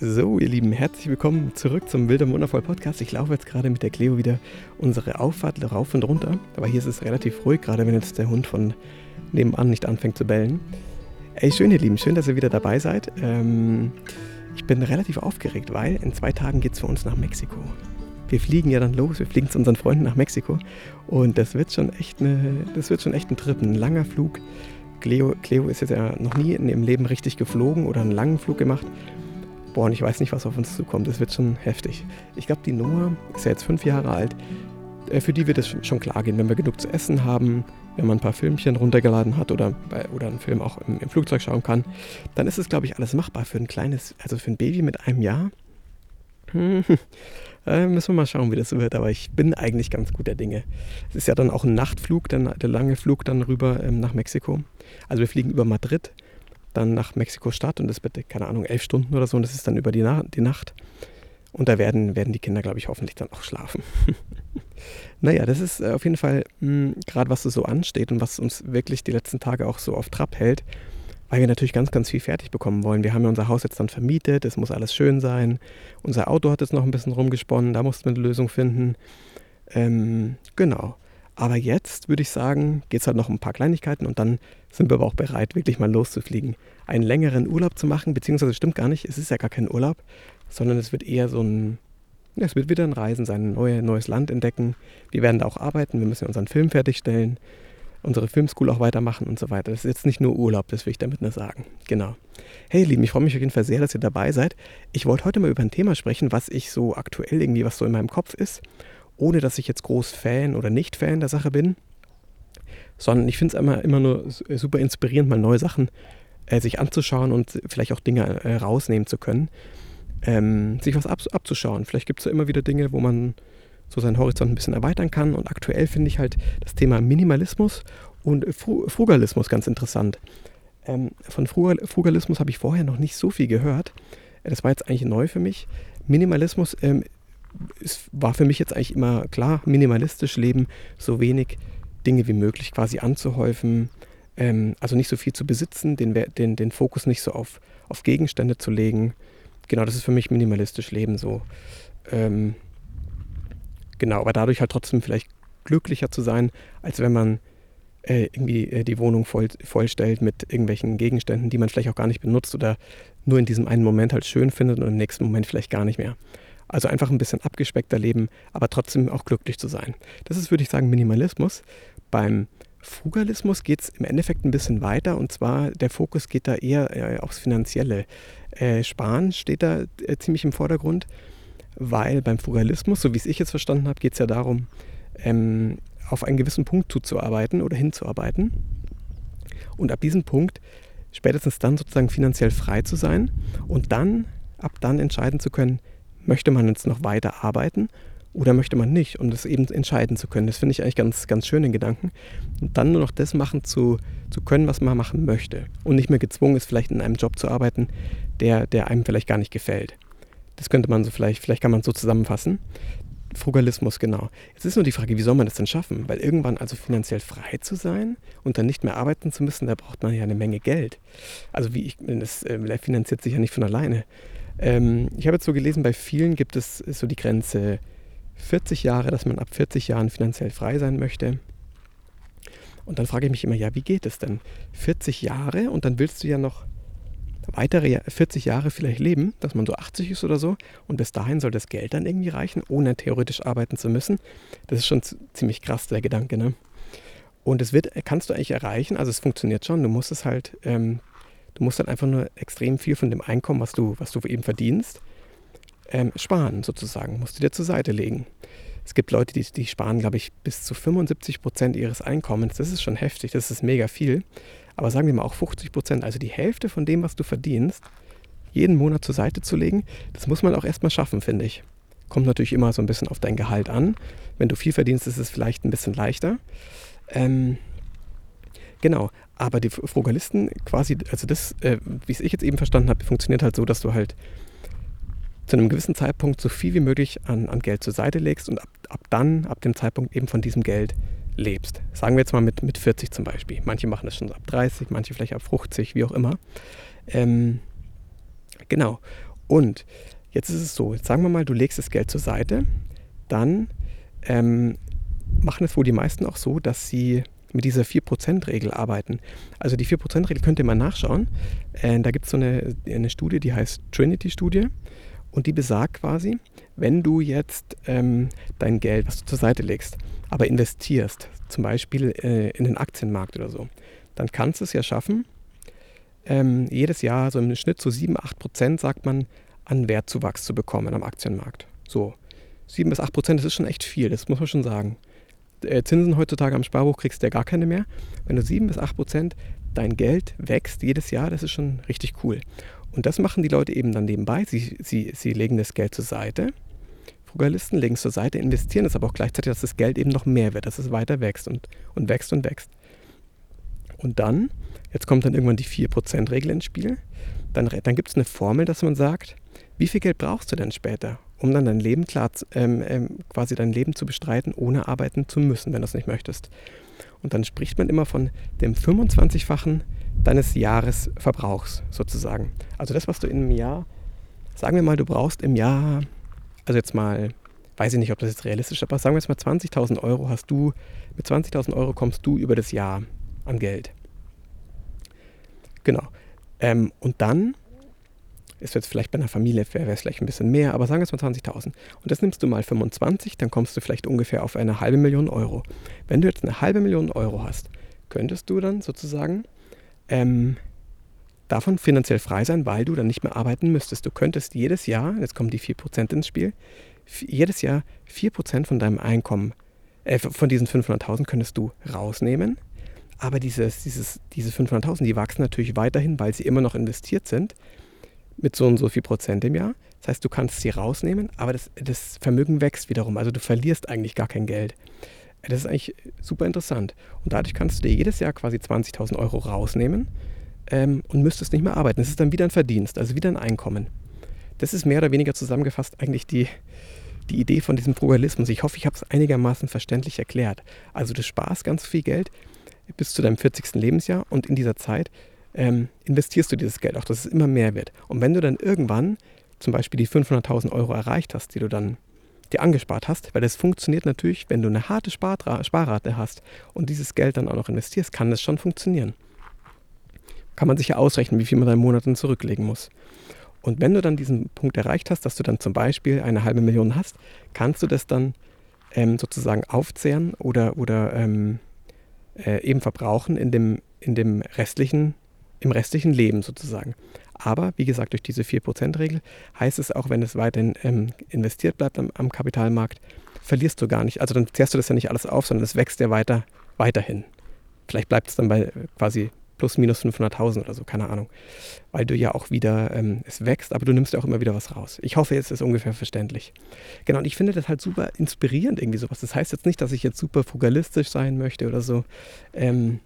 So, ihr Lieben, herzlich willkommen zurück zum Wild und Wundervoll Podcast. Ich laufe jetzt gerade mit der Cleo wieder unsere Auffahrt rauf und runter. Aber hier ist es relativ ruhig, gerade wenn jetzt der Hund von nebenan nicht anfängt zu bellen. Ey, schön, ihr Lieben, schön, dass ihr wieder dabei seid. Ähm, ich bin relativ aufgeregt, weil in zwei Tagen geht es für uns nach Mexiko. Wir fliegen ja dann los, wir fliegen zu unseren Freunden nach Mexiko. Und das wird schon echt, eine, das wird schon echt ein Trip, ein langer Flug. Cleo, Cleo ist jetzt ja noch nie in ihrem Leben richtig geflogen oder einen langen Flug gemacht. Boah, und ich weiß nicht, was auf uns zukommt. Das wird schon heftig. Ich glaube, die Noah ist ja jetzt fünf Jahre alt. Äh, für die wird es schon klar gehen, wenn wir genug zu essen haben, wenn man ein paar Filmchen runtergeladen hat oder, bei, oder einen Film auch im, im Flugzeug schauen kann, dann ist es, glaube ich, alles machbar für ein kleines, also für ein Baby mit einem Jahr. Äh, müssen wir mal schauen, wie das wird, aber ich bin eigentlich ganz guter Dinge. Es ist ja dann auch ein Nachtflug, dann, der lange Flug dann rüber ähm, nach Mexiko. Also wir fliegen über Madrid dann nach Mexiko-Stadt und das wird, keine Ahnung, elf Stunden oder so und das ist dann über die, Na die Nacht. Und da werden, werden die Kinder, glaube ich, hoffentlich dann auch schlafen. naja, das ist äh, auf jeden Fall hm, gerade, was so ansteht und was uns wirklich die letzten Tage auch so auf Trab hält, weil wir natürlich ganz, ganz viel fertig bekommen wollen. Wir haben ja unser Haus jetzt dann vermietet, es muss alles schön sein. Unser Auto hat jetzt noch ein bisschen rumgesponnen, da mussten wir eine Lösung finden. Ähm, genau. Aber jetzt würde ich sagen, geht es halt noch um ein paar Kleinigkeiten und dann sind wir aber auch bereit, wirklich mal loszufliegen. Einen längeren Urlaub zu machen, beziehungsweise stimmt gar nicht, es ist ja gar kein Urlaub, sondern es wird eher so ein, ja, es wird wieder ein Reisen sein, ein neue, neues Land entdecken. Wir werden da auch arbeiten, wir müssen unseren Film fertigstellen, unsere Filmschool auch weitermachen und so weiter. Das ist jetzt nicht nur Urlaub, das will ich damit nur sagen. Genau. Hey, ihr Lieben, ich freue mich auf jeden Fall sehr, dass ihr dabei seid. Ich wollte heute mal über ein Thema sprechen, was ich so aktuell irgendwie, was so in meinem Kopf ist ohne dass ich jetzt groß Fan oder nicht Fan der Sache bin, sondern ich finde es immer, immer nur super inspirierend, mal neue Sachen äh, sich anzuschauen und vielleicht auch Dinge äh, rausnehmen zu können, ähm, sich was ab, abzuschauen. Vielleicht gibt es ja immer wieder Dinge, wo man so seinen Horizont ein bisschen erweitern kann und aktuell finde ich halt das Thema Minimalismus und Frugalismus ganz interessant. Ähm, von Frugalismus habe ich vorher noch nicht so viel gehört. Das war jetzt eigentlich neu für mich. Minimalismus ähm, es war für mich jetzt eigentlich immer klar, minimalistisch leben, so wenig Dinge wie möglich quasi anzuhäufen, ähm, also nicht so viel zu besitzen, den, den, den Fokus nicht so auf, auf Gegenstände zu legen. Genau, das ist für mich minimalistisch leben so. Ähm, genau, aber dadurch halt trotzdem vielleicht glücklicher zu sein, als wenn man äh, irgendwie äh, die Wohnung voll, vollstellt mit irgendwelchen Gegenständen, die man vielleicht auch gar nicht benutzt oder nur in diesem einen Moment halt schön findet und im nächsten Moment vielleicht gar nicht mehr. Also einfach ein bisschen abgespeckter leben, aber trotzdem auch glücklich zu sein. Das ist, würde ich sagen, Minimalismus. Beim Frugalismus geht es im Endeffekt ein bisschen weiter und zwar der Fokus geht da eher äh, aufs Finanzielle. Äh, Sparen steht da äh, ziemlich im Vordergrund, weil beim Frugalismus, so wie es ich jetzt verstanden habe, geht es ja darum, ähm, auf einen gewissen Punkt zuzuarbeiten oder hinzuarbeiten. Und ab diesem Punkt spätestens dann sozusagen finanziell frei zu sein und dann, ab dann entscheiden zu können, möchte man jetzt noch weiter arbeiten oder möchte man nicht und das eben entscheiden zu können. Das finde ich eigentlich ganz, ganz schön, den Gedanken. Und dann nur noch das machen zu, zu können, was man machen möchte und nicht mehr gezwungen ist, vielleicht in einem Job zu arbeiten, der, der einem vielleicht gar nicht gefällt. Das könnte man so vielleicht, vielleicht kann man so zusammenfassen. Frugalismus, genau. Jetzt ist nur die Frage, wie soll man das denn schaffen? Weil irgendwann also finanziell frei zu sein und dann nicht mehr arbeiten zu müssen, da braucht man ja eine Menge Geld. Also wie ich, das äh, finanziert sich ja nicht von alleine. Ähm, ich habe jetzt so gelesen, bei vielen gibt es so die Grenze 40 Jahre, dass man ab 40 Jahren finanziell frei sein möchte. Und dann frage ich mich immer, ja, wie geht es denn? 40 Jahre und dann willst du ja noch weitere 40 Jahre vielleicht leben, dass man so 80 ist oder so. Und bis dahin soll das Geld dann irgendwie reichen, ohne theoretisch arbeiten zu müssen. Das ist schon ziemlich krass, der Gedanke, ne? Und es wird, kannst du eigentlich erreichen, also es funktioniert schon, du musst es halt ähm, Du musst dann einfach nur extrem viel von dem Einkommen, was du, was du eben verdienst, ähm, sparen sozusagen, musst du dir zur Seite legen. Es gibt Leute, die, die sparen, glaube ich, bis zu 75 Prozent ihres Einkommens. Das ist schon heftig, das ist mega viel. Aber sagen wir mal auch 50 Prozent, also die Hälfte von dem, was du verdienst, jeden Monat zur Seite zu legen, das muss man auch erstmal schaffen, finde ich. Kommt natürlich immer so ein bisschen auf dein Gehalt an. Wenn du viel verdienst, ist es vielleicht ein bisschen leichter. Ähm, Genau, aber die Frugalisten quasi, also das, äh, wie es ich jetzt eben verstanden habe, funktioniert halt so, dass du halt zu einem gewissen Zeitpunkt so viel wie möglich an, an Geld zur Seite legst und ab, ab dann, ab dem Zeitpunkt eben von diesem Geld lebst. Sagen wir jetzt mal mit, mit 40 zum Beispiel. Manche machen das schon ab 30, manche vielleicht ab 50, wie auch immer. Ähm, genau. Und jetzt ist es so, jetzt sagen wir mal, du legst das Geld zur Seite, dann ähm, machen es wohl die meisten auch so, dass sie mit dieser 4%-Regel arbeiten. Also die 4%-Regel könnt ihr mal nachschauen. Äh, da gibt es so eine, eine Studie, die heißt Trinity-Studie. Und die besagt quasi, wenn du jetzt ähm, dein Geld, was du zur Seite legst, aber investierst, zum Beispiel äh, in den Aktienmarkt oder so, dann kannst du es ja schaffen, ähm, jedes Jahr so im Schnitt so 7, 8 Prozent, sagt man, an Wertzuwachs zu bekommen am Aktienmarkt. So, 7 bis 8 Prozent, das ist schon echt viel, das muss man schon sagen. Äh, Zinsen heutzutage am Sparbuch kriegst du ja gar keine mehr. Wenn du 7 bis 8 Prozent dein Geld wächst jedes Jahr, das ist schon richtig cool. Und das machen die Leute eben dann nebenbei. Sie, sie, sie legen das Geld zur Seite. Frugalisten legen es zur Seite, investieren es aber auch gleichzeitig, dass das Geld eben noch mehr wird, dass es weiter wächst und, und wächst und wächst. Und dann, jetzt kommt dann irgendwann die 4%-Regel ins Spiel. Dann, dann gibt es eine Formel, dass man sagt, wie viel Geld brauchst du denn später, um dann dein Leben klar, ähm, ähm, quasi dein Leben zu bestreiten, ohne arbeiten zu müssen, wenn du es nicht möchtest. Und dann spricht man immer von dem 25-fachen deines Jahresverbrauchs sozusagen. Also das, was du in einem Jahr, sagen wir mal, du brauchst im Jahr, also jetzt mal, weiß ich nicht, ob das jetzt realistisch ist, aber sagen wir jetzt mal 20.000 Euro hast du, mit 20.000 Euro kommst du über das Jahr an Geld. Genau. Ähm, und dann ist jetzt vielleicht bei einer Familie, wäre es vielleicht ein bisschen mehr, aber sagen wir es mal 20.000. Und das nimmst du mal 25, dann kommst du vielleicht ungefähr auf eine halbe Million Euro. Wenn du jetzt eine halbe Million Euro hast, könntest du dann sozusagen ähm, davon finanziell frei sein, weil du dann nicht mehr arbeiten müsstest. Du könntest jedes Jahr, jetzt kommen die 4% ins Spiel, jedes Jahr 4% von deinem Einkommen, äh, von diesen 500.000 könntest du rausnehmen. Aber dieses, dieses, diese 500.000, die wachsen natürlich weiterhin, weil sie immer noch investiert sind mit so und so viel Prozent im Jahr. Das heißt, du kannst sie rausnehmen, aber das, das Vermögen wächst wiederum. Also du verlierst eigentlich gar kein Geld. Das ist eigentlich super interessant. Und dadurch kannst du dir jedes Jahr quasi 20.000 Euro rausnehmen ähm, und müsstest nicht mehr arbeiten. Das ist dann wieder ein Verdienst, also wieder ein Einkommen. Das ist mehr oder weniger zusammengefasst eigentlich die, die Idee von diesem Frugalismus. Ich hoffe, ich habe es einigermaßen verständlich erklärt. Also du sparst ganz viel Geld bis zu deinem 40. Lebensjahr und in dieser Zeit ähm, investierst du dieses Geld auch, dass es immer mehr wird. Und wenn du dann irgendwann zum Beispiel die 500.000 Euro erreicht hast, die du dann dir angespart hast, weil das funktioniert natürlich, wenn du eine harte Sparrate hast und dieses Geld dann auch noch investierst, kann das schon funktionieren. Kann man sich ja ausrechnen, wie viel man da im Monat dann zurücklegen muss. Und wenn du dann diesen Punkt erreicht hast, dass du dann zum Beispiel eine halbe Million hast, kannst du das dann ähm, sozusagen aufzehren oder, oder ähm, äh, eben verbrauchen in dem, in dem restlichen, im restlichen Leben sozusagen. Aber wie gesagt, durch diese 4%-Regel heißt es auch, wenn es weiterhin ähm, investiert bleibt am, am, Kapitalmarkt, verlierst du gar nicht. Also dann zehrst du das ja nicht alles auf, sondern es wächst ja weiter, weiterhin. Vielleicht bleibt es dann bei quasi plus minus 500.000 oder so, keine Ahnung. Weil du ja auch wieder, ähm, es wächst, aber du nimmst ja auch immer wieder was raus. Ich hoffe, jetzt ist ungefähr verständlich. Genau, und ich finde das halt super inspirierend irgendwie sowas. Das heißt jetzt nicht, dass ich jetzt super frugalistisch sein möchte oder so, ähm,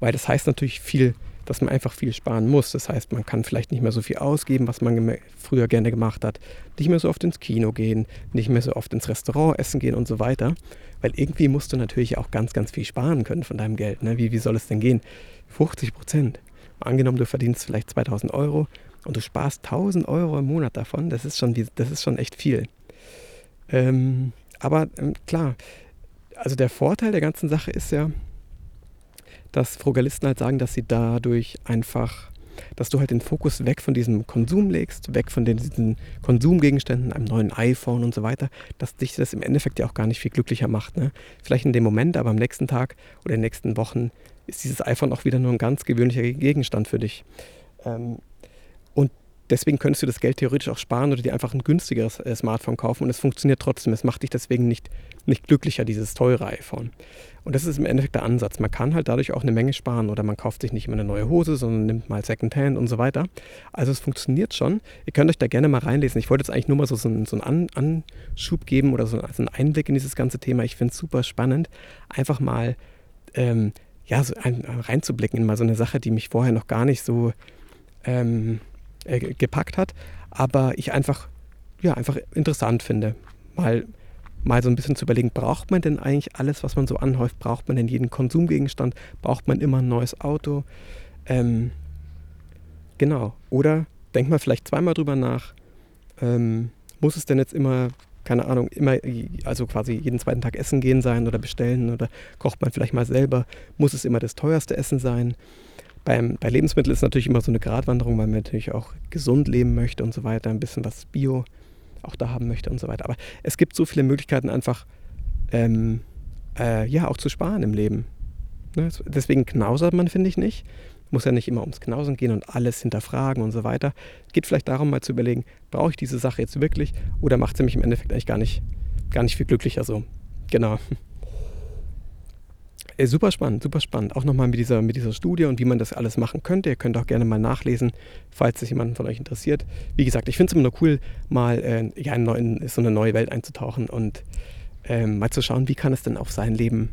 weil das heißt natürlich viel dass man einfach viel sparen muss. Das heißt, man kann vielleicht nicht mehr so viel ausgeben, was man früher gerne gemacht hat. Nicht mehr so oft ins Kino gehen, nicht mehr so oft ins Restaurant essen gehen und so weiter. Weil irgendwie musst du natürlich auch ganz, ganz viel sparen können von deinem Geld. Ne? Wie, wie soll es denn gehen? 50 Prozent. Angenommen, du verdienst vielleicht 2000 Euro und du sparst 1000 Euro im Monat davon. Das ist schon, das ist schon echt viel. Ähm, aber ähm, klar, also der Vorteil der ganzen Sache ist ja, dass Frugalisten halt sagen, dass sie dadurch einfach, dass du halt den Fokus weg von diesem Konsum legst, weg von den, diesen Konsumgegenständen, einem neuen iPhone und so weiter, dass dich das im Endeffekt ja auch gar nicht viel glücklicher macht. Ne? Vielleicht in dem Moment, aber am nächsten Tag oder in den nächsten Wochen ist dieses iPhone auch wieder nur ein ganz gewöhnlicher Gegenstand für dich. Ähm, deswegen könntest du das Geld theoretisch auch sparen oder dir einfach ein günstigeres äh, Smartphone kaufen und es funktioniert trotzdem. Es macht dich deswegen nicht, nicht glücklicher, dieses teure iPhone. Und das ist im Endeffekt der Ansatz. Man kann halt dadurch auch eine Menge sparen oder man kauft sich nicht immer eine neue Hose, sondern nimmt mal Secondhand und so weiter. Also es funktioniert schon. Ihr könnt euch da gerne mal reinlesen. Ich wollte jetzt eigentlich nur mal so, so einen, so einen Anschub geben oder so einen Einblick in dieses ganze Thema. Ich finde es super spannend, einfach mal ähm, ja, so ein, reinzublicken in mal so eine Sache, die mich vorher noch gar nicht so ähm, äh, gepackt hat, aber ich einfach, ja, einfach interessant finde. Mal mal so ein bisschen zu überlegen, braucht man denn eigentlich alles, was man so anhäuft? Braucht man denn jeden Konsumgegenstand? Braucht man immer ein neues Auto? Ähm, genau. Oder denkt mal vielleicht zweimal drüber nach. Ähm, muss es denn jetzt immer, keine Ahnung, immer, also quasi jeden zweiten Tag essen gehen sein oder bestellen oder kocht man vielleicht mal selber? Muss es immer das teuerste Essen sein? Beim, bei Lebensmitteln ist natürlich immer so eine Gratwanderung, weil man natürlich auch gesund leben möchte und so weiter, ein bisschen was Bio auch da haben möchte und so weiter. Aber es gibt so viele Möglichkeiten, einfach ähm, äh, ja auch zu sparen im Leben. Ne? Deswegen knausert man, finde ich nicht. Muss ja nicht immer ums Knausern gehen und alles hinterfragen und so weiter. Geht vielleicht darum, mal zu überlegen, brauche ich diese Sache jetzt wirklich oder macht sie mich im Endeffekt eigentlich gar nicht, gar nicht viel glücklicher so. Genau. Äh, super spannend, super spannend. Auch nochmal mit dieser, mit dieser Studie und wie man das alles machen könnte. Ihr könnt auch gerne mal nachlesen, falls sich jemand von euch interessiert. Wie gesagt, ich finde es immer nur cool, mal äh, ja, in, in, so eine neue Welt einzutauchen und äh, mal zu schauen, wie kann es denn auf sein Leben,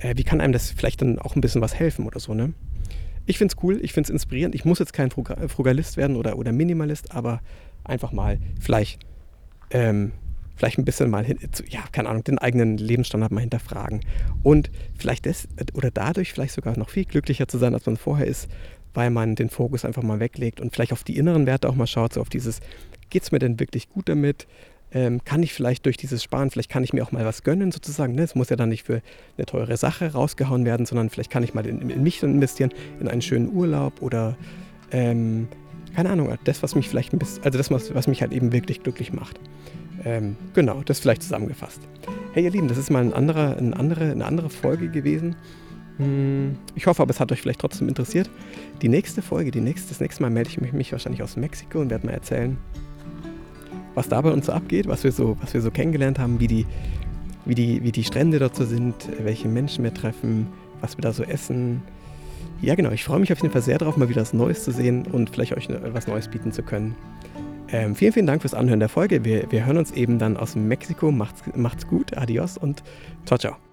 äh, wie kann einem das vielleicht dann auch ein bisschen was helfen oder so, ne? Ich finde es cool, ich finde es inspirierend. Ich muss jetzt kein Frugalist werden oder, oder Minimalist, aber einfach mal vielleicht ähm, vielleicht ein bisschen mal, hin, ja, keine Ahnung, den eigenen Lebensstandard mal hinterfragen. Und vielleicht das, oder dadurch vielleicht sogar noch viel glücklicher zu sein, als man vorher ist, weil man den Fokus einfach mal weglegt und vielleicht auf die inneren Werte auch mal schaut, so auf dieses, geht es mir denn wirklich gut damit? Ähm, kann ich vielleicht durch dieses Sparen, vielleicht kann ich mir auch mal was gönnen sozusagen. Ne? Es muss ja dann nicht für eine teure Sache rausgehauen werden, sondern vielleicht kann ich mal in, in mich investieren, in einen schönen Urlaub oder ähm, keine Ahnung, das, was mich vielleicht ein bisschen, also das, was mich halt eben wirklich glücklich macht. Ähm, genau, das vielleicht zusammengefasst. Hey ihr Lieben, das ist mal ein anderer, eine, andere, eine andere Folge gewesen. Hm, ich hoffe aber, es hat euch vielleicht trotzdem interessiert. Die nächste Folge, die nächste, das nächste Mal melde ich mich, mich wahrscheinlich aus Mexiko und werde mal erzählen, was da bei uns so abgeht, was wir so, was wir so kennengelernt haben, wie die, wie, die, wie die Strände dort so sind, welche Menschen wir treffen, was wir da so essen. Ja genau, ich freue mich auf jeden Fall sehr darauf, mal wieder was Neues zu sehen und vielleicht euch was Neues bieten zu können. Ähm, vielen, vielen Dank fürs Anhören der Folge. Wir, wir hören uns eben dann aus Mexiko. Macht's, macht's gut, adios und ciao, ciao.